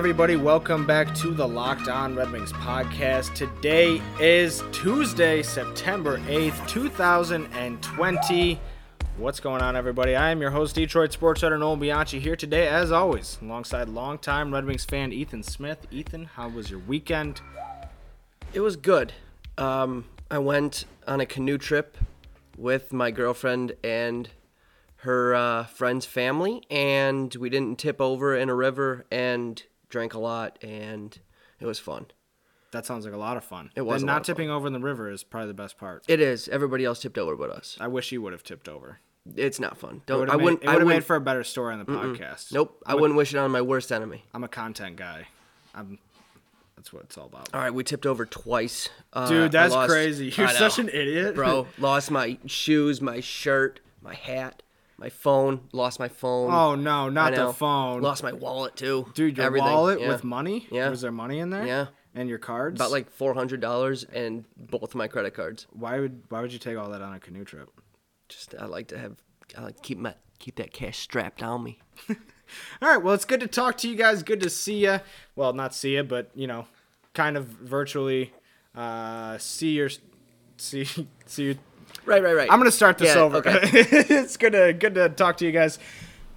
everybody? Welcome back to the Locked On Red Wings podcast. Today is Tuesday, September 8th, 2020. What's going on, everybody? I am your host, Detroit Sports Editor Nolan Bianchi, here today, as always, alongside longtime Red Wings fan Ethan Smith. Ethan, how was your weekend? It was good. Um, I went on a canoe trip with my girlfriend and her uh, friend's family, and we didn't tip over in a river and drank a lot, and it was fun. That sounds like a lot of fun. It was And not of fun. tipping over in the river is probably the best part. It is. Everybody else tipped over but us. I wish you would have tipped over. It's not fun. Don't. would I wouldn't. it I would have made for a better story on the podcast. Nope. I wouldn't wish it on my worst enemy. I'm a content guy. I'm. That's what it's all about. All right, we tipped over twice. Uh, Dude, that's lost- crazy. You're such an idiot, bro. Lost my shoes, my shirt, my hat, my phone. Lost my phone. Oh no, not I the phone. Lost my wallet too. Dude, your Everything. wallet yeah. with money? Yeah. Was there money in there? Yeah. And your cards? about like four hundred dollars and both my credit cards. why would why would you take all that on a canoe trip? Just I like to have I like to keep my keep that cash strapped on me. All right, well, it's good to talk to you guys. Good to see you. Well, not see you, but you know, kind of virtually uh, see your see see you. Right, right, right. I'm gonna start this Yeah, over. okay. it's good to good to talk to you guys.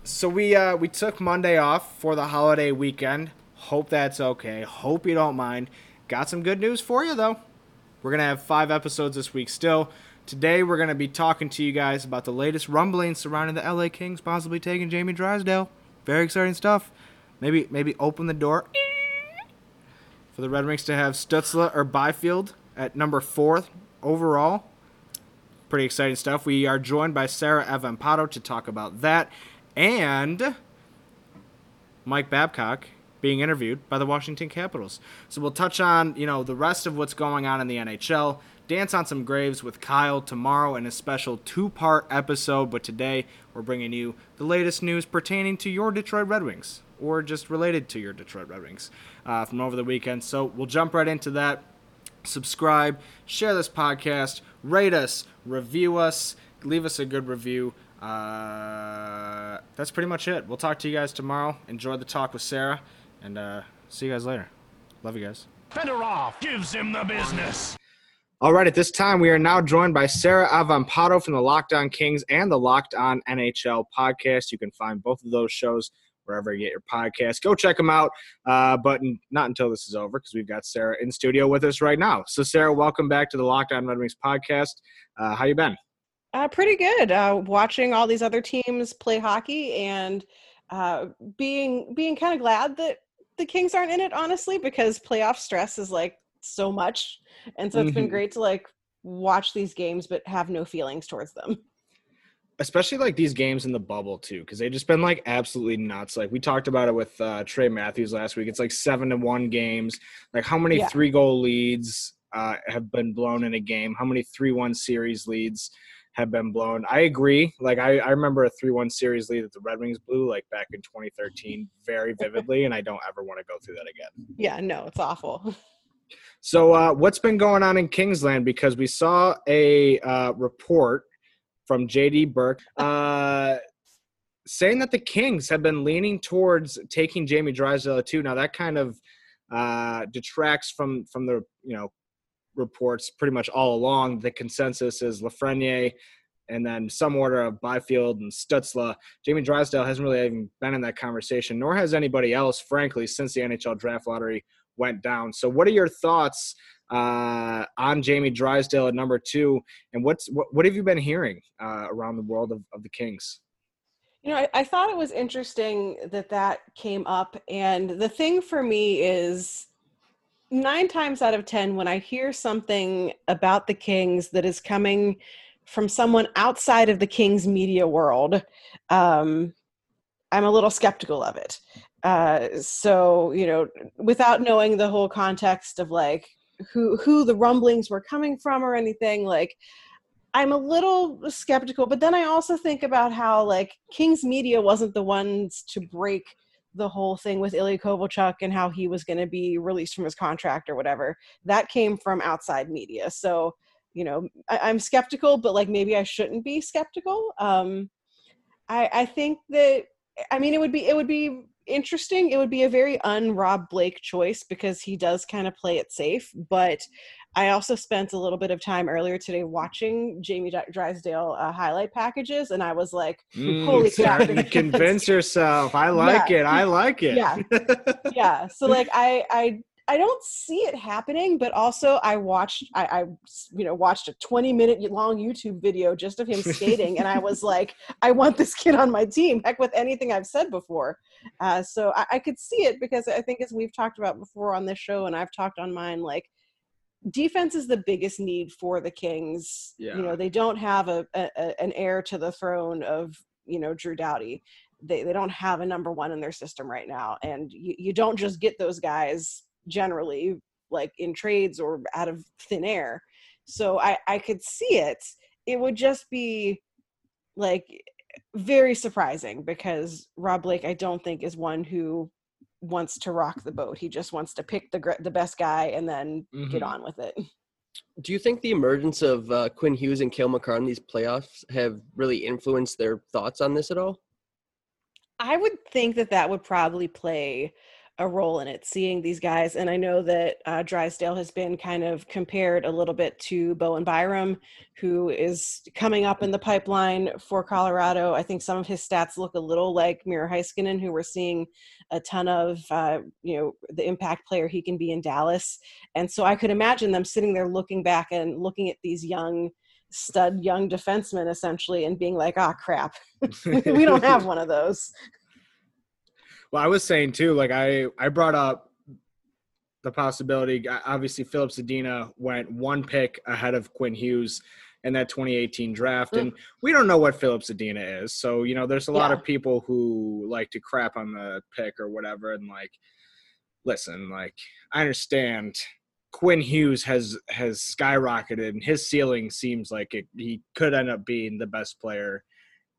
So we uh, we took Monday off for the holiday weekend. Hope that's okay. Hope you don't mind. Got some good news for you though. We're gonna have five episodes this week still. Today we're gonna be talking to you guys about the latest rumblings surrounding the LA Kings possibly taking Jamie Drysdale. Very exciting stuff. Maybe maybe open the door for the Red Wings to have Stützle or Byfield at number four overall. Pretty exciting stuff. We are joined by Sarah Avampato to talk about that and Mike Babcock being interviewed by the Washington Capitals. So we'll touch on, you know, the rest of what's going on in the NHL, dance on some graves with Kyle tomorrow in a special two-part episode, but today we're bringing you the latest news pertaining to your Detroit Red Wings or just related to your Detroit Red Wings uh, from over the weekend. So we'll jump right into that subscribe, share this podcast, rate us, review us, leave us a good review. Uh, that's pretty much it. We'll talk to you guys tomorrow. Enjoy the talk with Sarah, and uh, see you guys later. Love you guys. Fedorov gives him the business. All right, at this time, we are now joined by Sarah Avampato from the Locked On Kings and the Locked On NHL podcast. You can find both of those shows wherever you get your podcast. Go check them out, uh, but n- not until this is over because we've got Sarah in studio with us right now. So, Sarah, welcome back to the Locked On Red Wings podcast. Uh, how you been? Uh, pretty good. Uh, watching all these other teams play hockey and uh, being being kind of glad that the Kings aren't in it, honestly, because playoff stress is like so much, and so it's been Mhm. great to like watch these games but have no feelings towards them. Especially like these games in the bubble too because they've just been like absolutely nuts. Like we talked about it with uh, trey matthews last week. It's like seven to one games. Like how many Yeah. three goal leads uh, have been blown in a game? How many three one series leads have been blown? I agree. Like I, I remember a three one series lead that the red wings blew like back in 2013 very vividly and i don't ever want to go through that again. Yeah, no, it's awful. so, uh, what's been going on in Kingsland? Because we saw a uh, report from JD Burke uh, saying that the Kings have been leaning towards taking Jamie Drysdale too. Now, that kind of uh, detracts from from the you know reports pretty much all along. The consensus is Lafreniere. And then some order of Byfield and Stützle. Jamie Drysdale hasn't really even been in that conversation, nor has anybody else, frankly, since the NHL draft lottery went down. So, what are your thoughts uh, on Jamie Drysdale at number two, and what's what, what have you been hearing uh, around the world of, of the Kings? You know, I, I thought it was interesting that that came up. And the thing for me is nine times out of 10, when I hear something about the Kings that is coming from someone outside of the Kings media world, um, I'm a little skeptical of it. Uh, so, you know, without knowing the whole context of like who who the rumblings were coming from or anything, like I'm a little skeptical, but then I also think about how like King's Media wasn't the ones to break the whole thing with Ilya Kovalchuk and how he was going to be released from his contract or whatever. That came from outside media. So, you know, I, I'm skeptical, but like maybe I shouldn't be skeptical. Um, I, I think that I mean it would be it would be interesting. It would be a very un-Rob Blake choice because he does kind of play it safe. But I also spent a little bit of time earlier today watching Jamie Drysdale uh, highlight packages, and I was like, Mm, "Holy crap!" starting convince yourself. I like Yeah. it. I like it. Yeah. yeah so like i i i don't see it happening but also i watched i i you know watched a 20 minute long youtube video just of him skating and i was like i want this kid on my team heck with anything i've said before. Uh, so I, I could see it because i think as we've talked about before on this show and i've talked on mine like defense is the biggest need for the kings. Yeah. you know they don't have a, a an heir to the throne of you know drew doughty they, they don't have a number one in their system right now and you, you don't just get those guys generally like in trades or out of thin air so i i could see it it would just be like very surprising because rob blake i don't think is one who wants to rock the boat he just wants to pick the gr- the best guy and then get Mhm. on with it Do you think the emergence of uh, Quinn Hughes and Cale Makar in these playoffs have really influenced their thoughts on this at all? I would think that that would probably play a role in it, seeing these guys. And I know that uh, Drysdale has been kind of compared a little bit to Bowen Byram, who is coming up in the pipeline for Colorado. I think some of his stats look a little like Miro Heiskanen, who we're seeing a ton of, uh, you know, the impact player he can be in Dallas. And so I could imagine them sitting there looking back and looking at these young, stud young defensemen essentially and being like, ah, crap, we don't have one of those. Well, I was saying too, like I I brought up the possibility. Obviously, Filip Zadina went one pick ahead of Quinn Hughes in that 2018 draft, Mm. and we don't know what Filip Zadina is. So you know, there's a lot of people who like to crap on the pick or whatever, and like, listen, like I understand. Quinn Hughes has has skyrocketed, and his ceiling seems like it, he could end up being the best player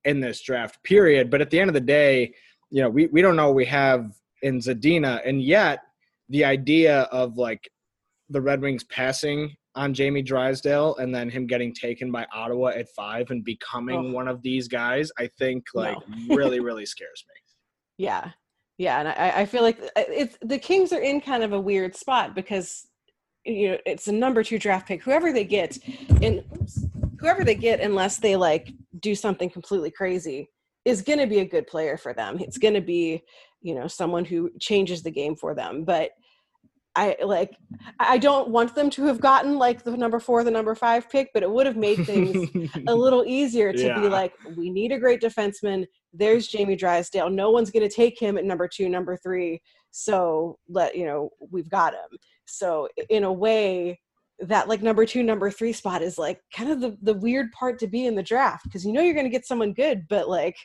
in this draft. Period. But at the end of the day, you know, we, we don't know what we have in Zadina, and yet the idea of like the Red Wings passing on Jamie Drysdale and then him getting taken by Ottawa at five and becoming Oh. one of these guys, I think like No. really, really scares me. Yeah. Yeah. And I, I feel like uh, it's the Kings are in kind of a weird spot because, you know, it's a number two draft pick. Whoever they get, and whoever they get, unless they like do something completely crazy, is going to be a good player for them. It's going to be, you know, someone who changes the game for them. But I like, I don't want them to have gotten like the number four, the number five pick, but it would have made things a little easier to Yeah. be like, we need a great defenseman. There's Jamie Drysdale. No one's going to take him at number two, number three. So let you know we've got him. So in a way, that like number two, number three spot is like kind of the the weird part to be in the draft because you know you're going to get someone good, but like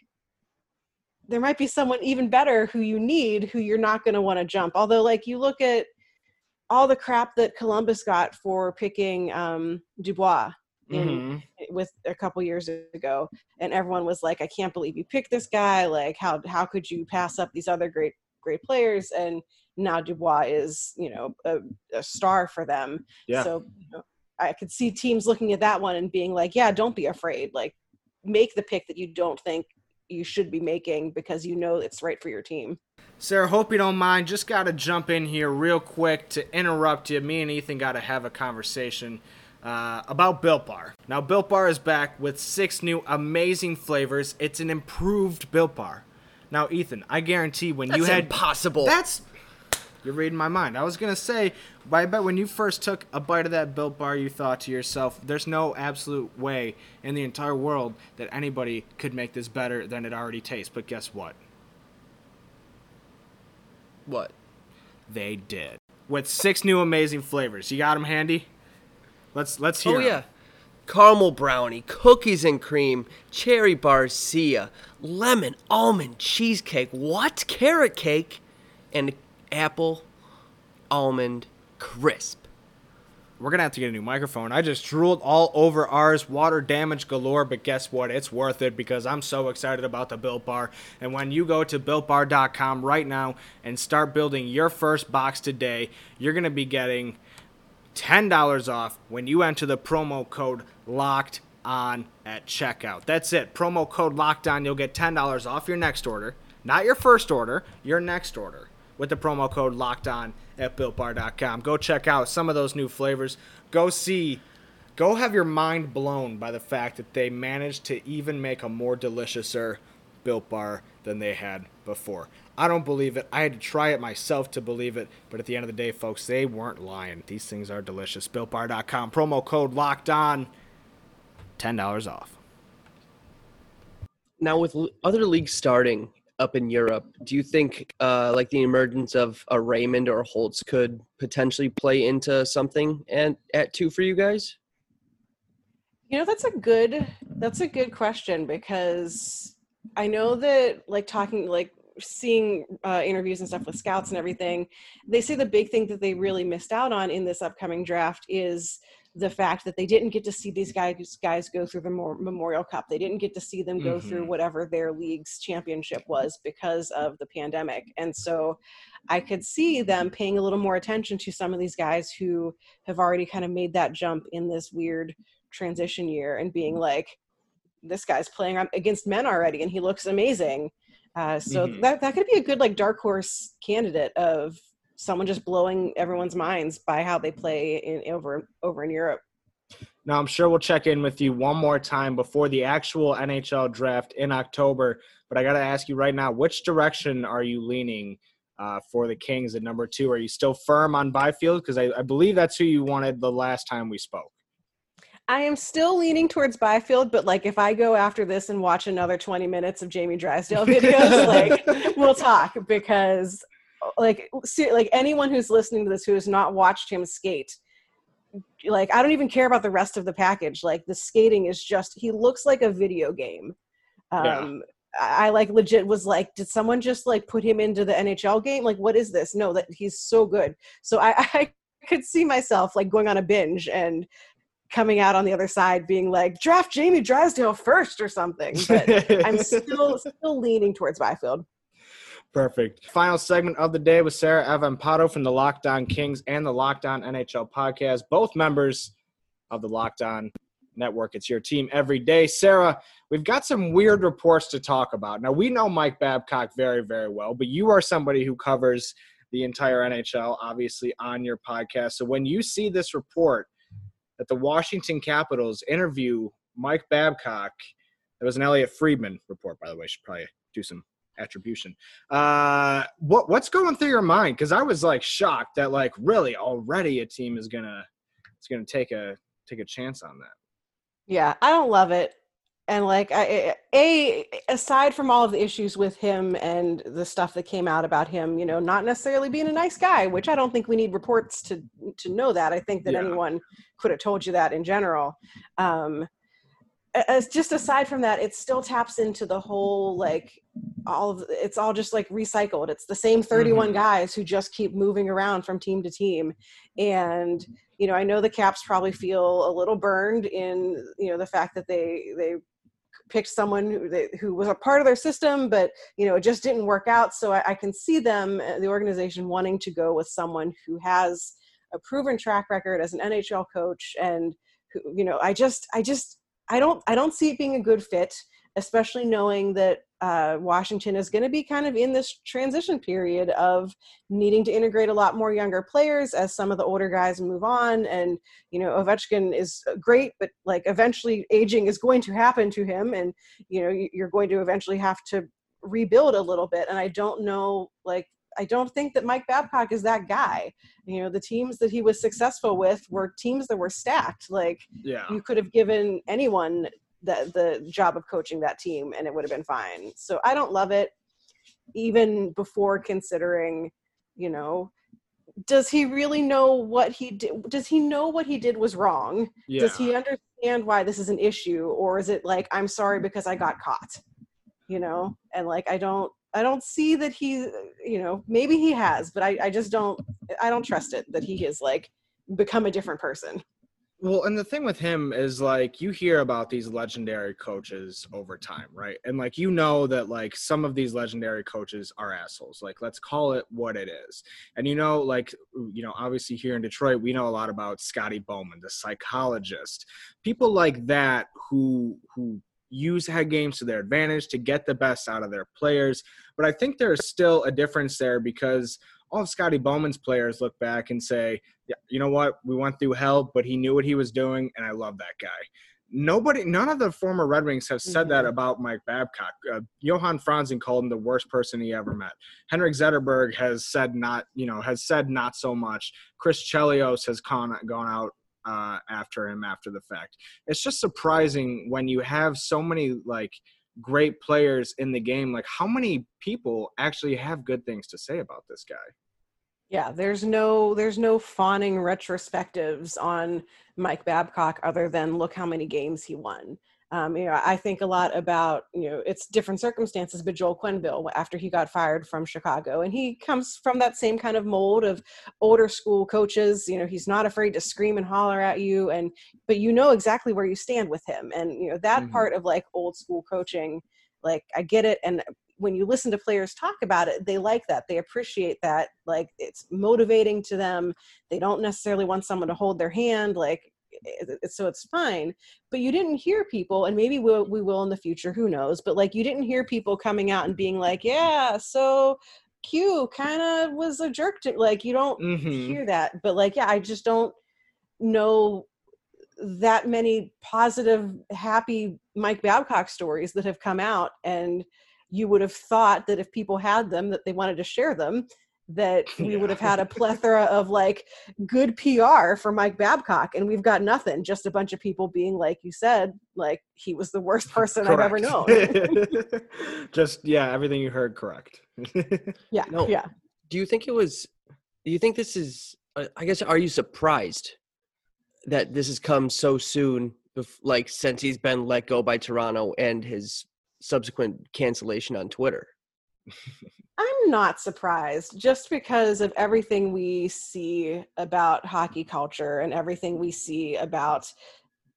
there might be someone even better who you need who you're not going to want to jump. Although like you look at all the crap that Columbus got for picking um, Dubois in Mhm. with a couple years ago and everyone was like i can't believe you picked this guy like how how could you pass up these other great great players and now dubois is you know a, a star for them Yeah. so you know, i could see teams looking at that one and being like yeah don't be afraid like make the pick that you don't think you should be making because you know it's right for your team Sarah, hope you don't mind. Just got to jump in here real quick to interrupt you. Me and Ethan got to have a conversation uh, about Built Bar. Now, Built Bar is back with six new amazing flavors. It's an improved Built Bar. Now, Ethan, I guarantee when you had impossible. That's you're reading my mind. I was gonna say, I bet when you first took a bite of that Built Bar, you thought to yourself, "There's no absolute way in the entire world that anybody could make this better than it already tastes." But guess what? what? They did. With six new amazing flavors. You got them handy? Let's let's hear. Oh yeah. Caramel brownie, cookies and cream, cherry barcia, lemon almond cheesecake, what? Carrot cake, and apple almond crisp. We're gonna have to get a new microphone. I just drooled all over ours, water damage galore, but guess what? It's worth it because I'm so excited about the Built Bar. And when you go to builtbar.com right now and start building your first box today, you're gonna be getting $10 off when you enter the promo code locked on at checkout. That's it. Promo code locked on. You'll get $10 off your next order. Not your first order, your next order with the promo code locked on at builtbar.com. Go check out some of those new flavors. Go see, go have your mind blown by the fact that they managed to even make a more deliciouser built bar than they had before. I don't believe it. I had to try it myself to believe it, but at the end of the day, folks, they weren't lying. These things are delicious. BuiltBar.com, promo code locked on, $10 off. Now, with other leagues starting up in Europe, do you think uh, like the emergence of a Raymond or Holtz could potentially play into something and at two for you guys? You know, that's a good that's a good question because I know that like talking like seeing uh, interviews and stuff with scouts and everything, they say the big thing that they really missed out on in this upcoming draft is the fact that they didn't get to see these guys guys go through the Memorial Cup. They didn't get to see them go mm-hmm. through whatever their league's championship was because of the pandemic. And so I could see them paying a little more attention to some of these guys who have already kind of made that jump in this weird transition year and being like this guy's playing against men already and he looks amazing. Uh, so mm-hmm. that that could be a good like dark horse candidate of someone just blowing everyone's minds by how they play in over over in Europe. Now I'm sure we'll check in with you one more time before the actual NHL draft in October. But I got to ask you right now, which direction are you leaning uh, for the Kings at number two? Are you still firm on Byfield? Because I, I believe that's who you wanted the last time we spoke. I am still leaning towards Byfield, but like if I go after this and watch another 20 minutes of Jamie Drysdale videos, like we'll talk because like see, like anyone who's listening to this who has not watched him skate like i don't even care about the rest of the package. Like the skating is just he looks like a video game. Um yeah. I, I like legit was like did someone just like put him into the nhl game? Like what is this? No that he's so good. So i i could see myself like going on a binge and coming out on the other side being like draft jamie drysdale first or something. But i'm still still leaning towards byfield Perfect. Final segment of the day with Sarah Avampato from the Locked On Kings and the Locked On NHL podcast, both members of the Locked On Network. It's your team every day. Sarah, we've got some weird reports to talk about. Now, we know Mike Babcock very, very well, but you are somebody who covers the entire NHL, obviously, on your podcast. So when you see this report that the Washington Capitals interview Mike Babcock, it was an Elliotte Friedman report, by the way. Should probably do some attribution. Uh, what what's going through your mind? Because I was like shocked that like really already a team is gonna it's gonna take a take a chance on that. Yeah, I don't love it. And like I, a aside from all of the issues with him and the stuff that came out about him, you know, not necessarily being a nice guy, which I don't think we need reports to to know that. I think that yeah. anyone could have told you that in general. Um, as just aside from that it still taps into the whole like all of it's all just like recycled. It's the same 31 mm-hmm. guys who just keep moving around from team to team. And you know i know the caps probably feel a little burned in you know the fact that they they picked someone who, they, who was a part of their system but you know it just didn't work out. So I, I can see them uh, the organization wanting to go with someone who has a proven track record as an nhl coach and who, you know i just i just I don't I don't see it being a good fit, especially knowing that uh, Washington is going to be kind of in this transition period of needing to integrate a lot more younger players as some of the older guys move on. And you know, Ovechkin is great, but like eventually aging is going to happen to him, and you know, you're going to eventually have to rebuild a little bit. And I don't know like I don't think that Mike Babcock is that guy. You know, the teams that he was successful with were teams that were stacked. Like, yeah. you could have given anyone the the job of coaching that team, and it would have been fine. So I don't love it, even before considering, you know, does he really know what he did? Does he know what he did was wrong? Yeah. Does he understand why this is an issue, or is it like I'm sorry because I got caught? You know, and like I don't I don't see that he, you know, maybe he has, but I, I just don't, I don't trust it that he has like become a different person. Well, and the thing with him is like you hear about these legendary coaches over time, right? And like you know that like some of these legendary coaches are assholes. Like let's call it what it is. And you know, like you know, obviously here in Detroit, we know a lot about Scotty Bowman, the psychologist. People like that who who use head games to their advantage to get the best out of their players. But I think there's still a difference there because all of Scotty Bowman's players look back and say, yeah, you know what? We went through hell, but he knew what he was doing, and I love that guy. Nobody, none of the former Red Wings have said mm-hmm. that about Mike Babcock. Uh, Johan Franzen called him the worst person he ever met. Henrik Zetterberg has said not, you know, has said not so much. Chris Chelios has gone, gone out uh, after him after the fact. It's just surprising when you have so many like great players in the game. Like, how many people actually have good things to say about this guy? Yeah, there's no there's no fawning retrospectives on Mike Babcock other than look how many games he won. Um, you know, I think a lot about you know it's different circumstances, but Joel Quenneville after he got fired from Chicago, and he comes from that same kind of mold of older school coaches. You know, he's not afraid to scream and holler at you, and but you know exactly where you stand with him, and you know that mm-hmm. part of like old school coaching, like I get it, and when you listen to players talk about it, they like that. They appreciate that. Like it's motivating to them. They don't necessarily want someone to hold their hand. Like so it's fine but you didn't hear people and maybe we'll, we will in the future who knows but like you didn't hear people coming out and being like yeah so q kind of was a jerk to like you don't mm-hmm. hear that but like yeah i just don't know that many positive happy mike babcock stories that have come out and you would have thought that if people had them that they wanted to share them that we yeah. would have had a plethora of like good PR for Mike Babcock, and we've got nothing. Just a bunch of people being like you said, like he was the worst person I've ever known. just yeah, everything you heard correct. yeah, no, yeah. Do you think it was? Do you think this is? Uh, I guess are you surprised that this has come so soon? Like since he's been let go by Toronto and his subsequent cancellation on Twitter. I'm not surprised just because of everything we see about hockey culture and everything we see about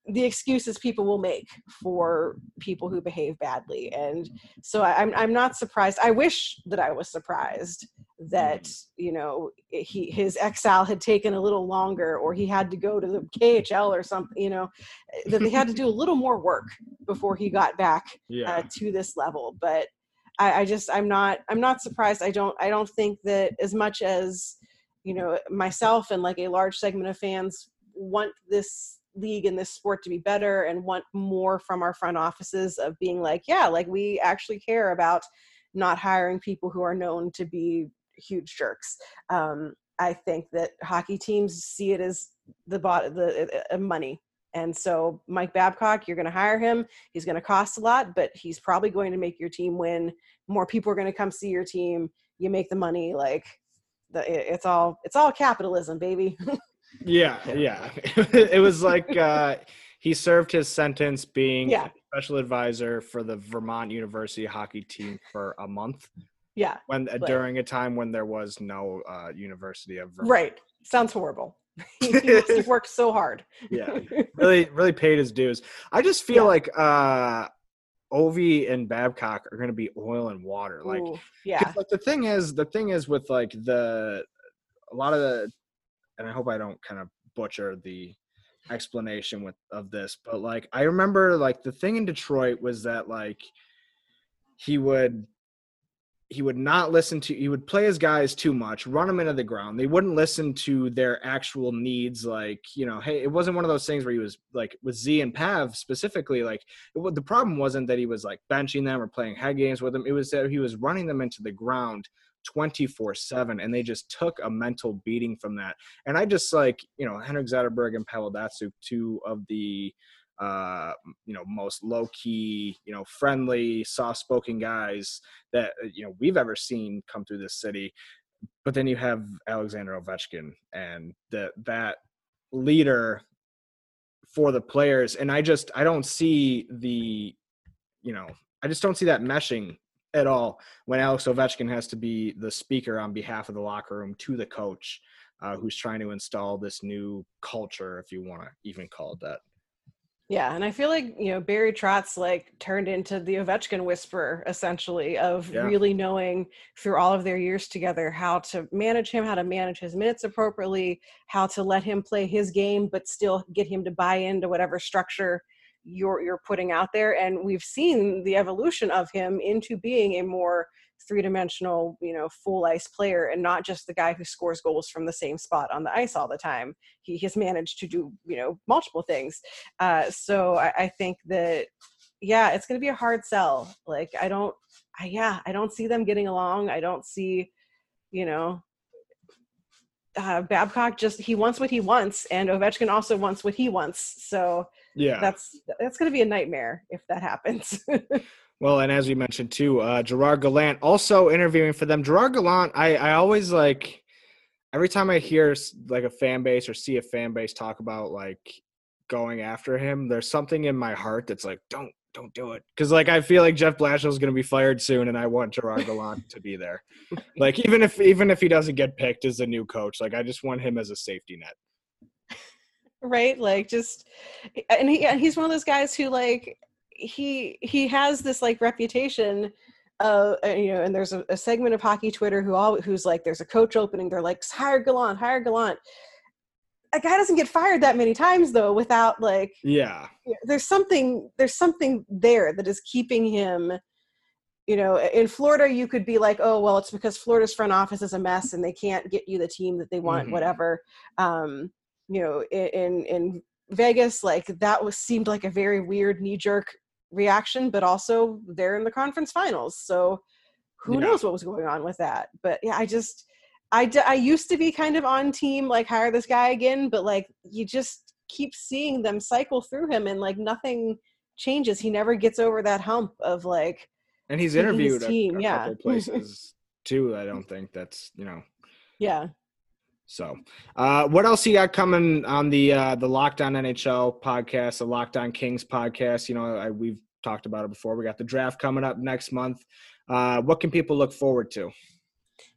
the excuses people will make for people who behave badly. And so I, am I'm not surprised. I wish that i was surprised that you know he his exile had taken a little longer or he had to go to the khl or something you know that they had to do a little more work before he got back yeah. uh, to this level. But I, I just I'm not I'm not surprised. I don't I don't think that as much as you know myself and like a large segment of fans want this league and this sport to be better and want more from our front offices of being like yeah like we actually care about not hiring people who are known to be huge jerks um, i think that hockey teams see it as the bot the uh, money and so Mike Babcock, you're going to hire him. He's going to cost a lot, but he's probably going to make your team win. More people are going to come see your team. You make the money. Like the, it's all it's all capitalism, baby. yeah, yeah. it was like uh, he served his sentence being yeah. special advisor for the Vermont University hockey team for a month. Yeah. When uh, during a time when there was no uh, University of Vermont. Right. Sounds horrible. he must have worked so hard. yeah, really, really paid his dues. I just feel yeah. like uh, Ovi and Babcock are going to be oil and water. Like, Ooh, yeah. Like the thing is, the thing is with like the a lot of the, and I hope I don't kind of butcher the explanation with of this, but like I remember like the thing in Detroit was that like he would he would not listen to he would play his guys too much run them into the ground. They wouldn't listen to their actual needs like you know hey it wasn't one of those things where he was like with z and pav specifically like it, the problem wasn't that he was like benching them or playing head games with them. It was that he was running them into the ground 24 7 and they just took a mental beating from that. And i just like you know henrik zetterberg and pavel datsyuk two of the uh, you know, most low key, you know, friendly, soft spoken guys that, uh, you know, we've ever seen come through this city. But then you have Alexander Ovechkin and that, that leader for the players. And I just, I don't see the, you know, I just don't see that meshing at all when Alex Ovechkin has to be the speaker on behalf of the locker room to the coach uh, who's trying to install this new culture, if you want to even call it that. Yeah, and I feel like you know Barry Trotz like turned into the Ovechkin whisperer essentially of yeah. really knowing through all of their years together how to manage him, how to manage his minutes appropriately, how to let him play his game but still get him to buy into whatever structure you're you're putting out there and we've seen the evolution of him into being a more three-dimensional you know full ice player and not just the guy who scores goals from the same spot on the ice all the time he has managed to do you know multiple things uh, so I, I think that yeah it's going to be a hard sell like i don't I, yeah i don't see them getting along i don't see you know uh, Babcock just he wants what he wants, and Ovechkin also wants what he wants. So Yeah. that's that's going to be a nightmare if that happens. Well, and as we mentioned too, uh, Gerard Gallant also interviewing for them. Gerard Gallant, I, I always like every time I hear like a fan base or see a fan base talk about like going after him, there's something in my heart that's like, don't don't do it, because like I feel like Jeff Blashill is going to be fired soon, and I want Gerard Gallant to be there. Like even if even if he doesn't get picked as the new coach, like I just want him as a safety net. right like just and he and he's one of those guys who like he he has this like reputation uh you know and there's a, a segment of hockey twitter who all who's like there's a coach opening they're like hire gallant hire gallant. A guy doesn't get fired that many times though without like Yeah, there's something there's something there that is keeping him you know in florida you could be like oh well it's because florida's front office is a mess and they can't get you the team that they want Mhm. whatever. Um you know in in vegas like that was seemed like a very weird knee jerk reaction but also they're in the conference finals so who Yeah. knows what was going on with that but yeah i just I, d- I used to be kind of on team like hire this guy again but like you just keep seeing them cycle through him and like nothing changes he never gets over that hump of like and he's interviewed a, team, a yeah. couple places too. I don't think that's you know. yeah So, uh, what else you got coming on the uh, the Locked On NHL podcast, the Locked On Kings podcast? You know, I, we've talked about it before. We got the draft coming up next month. Uh, what can people look forward to?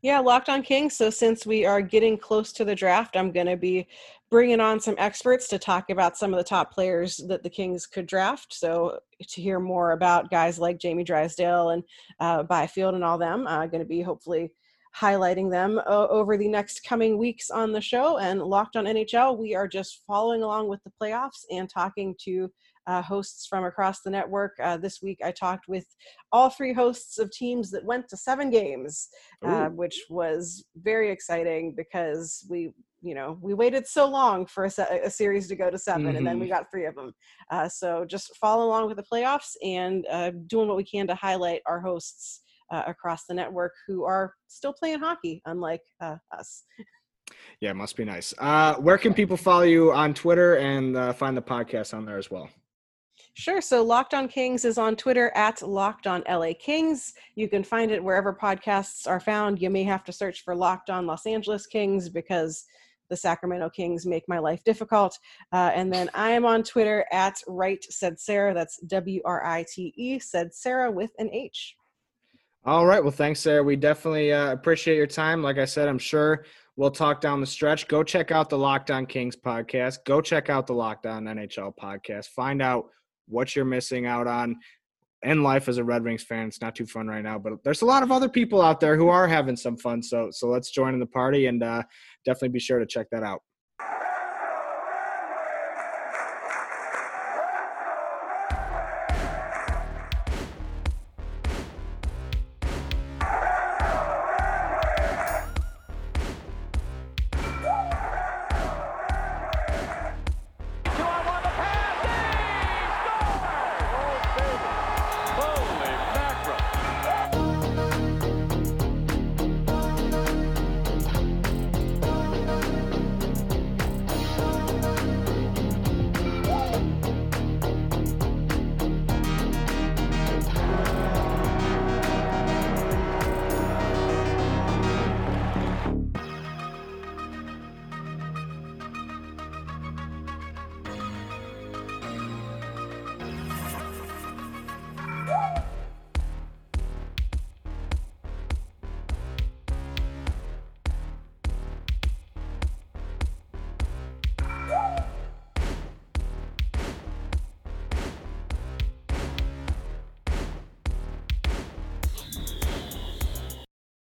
Yeah, Locked on Kings. So since we are getting close to the draft, I'm going to be bringing on some experts to talk about some of the top players that the Kings could draft. So to hear more about guys like Jamie Drysdale and uh, Byfield and all them, I'm going to be hopefully highlighting them uh, over the next coming weeks on the show. And Locked on NHL, we are just following along with the playoffs and talking to uh, hosts from across the network. Uh, this week, I talked with all three hosts of teams that went to seven games uh, which was very exciting because we you know we waited so long for a, se- a series to go to 7 and then we got three of them uh, so just follow along with the playoffs and uh, doing what we can to highlight our hosts uh, across the network who are still playing hockey unlike uh, us Yeah, it must be nice. Uh, where can people follow you on Twitter and uh, find the podcast on there as well? Sure. So Locked On Kings is on Twitter at Locked On LA Kings. You can find it wherever podcasts are found. You may have to search for Locked On Los Angeles Kings because the Sacramento Kings make my life difficult. Uh, and then I am on Twitter at Right Said Sarah. That's W R I T E said Sarah with an H. All right. Well, thanks, Sarah. We definitely uh, appreciate your time. Like I said, I'm sure we'll talk down the stretch. Go check out the Locked On Kings podcast. Go check out the Locked On NHL podcast. Find out what you're missing out on in life as a Red Wings fan. It's not too fun right now, but there's a lot of other people out there who are having some fun. So, so let's join in the party and uh, definitely be sure to check that out.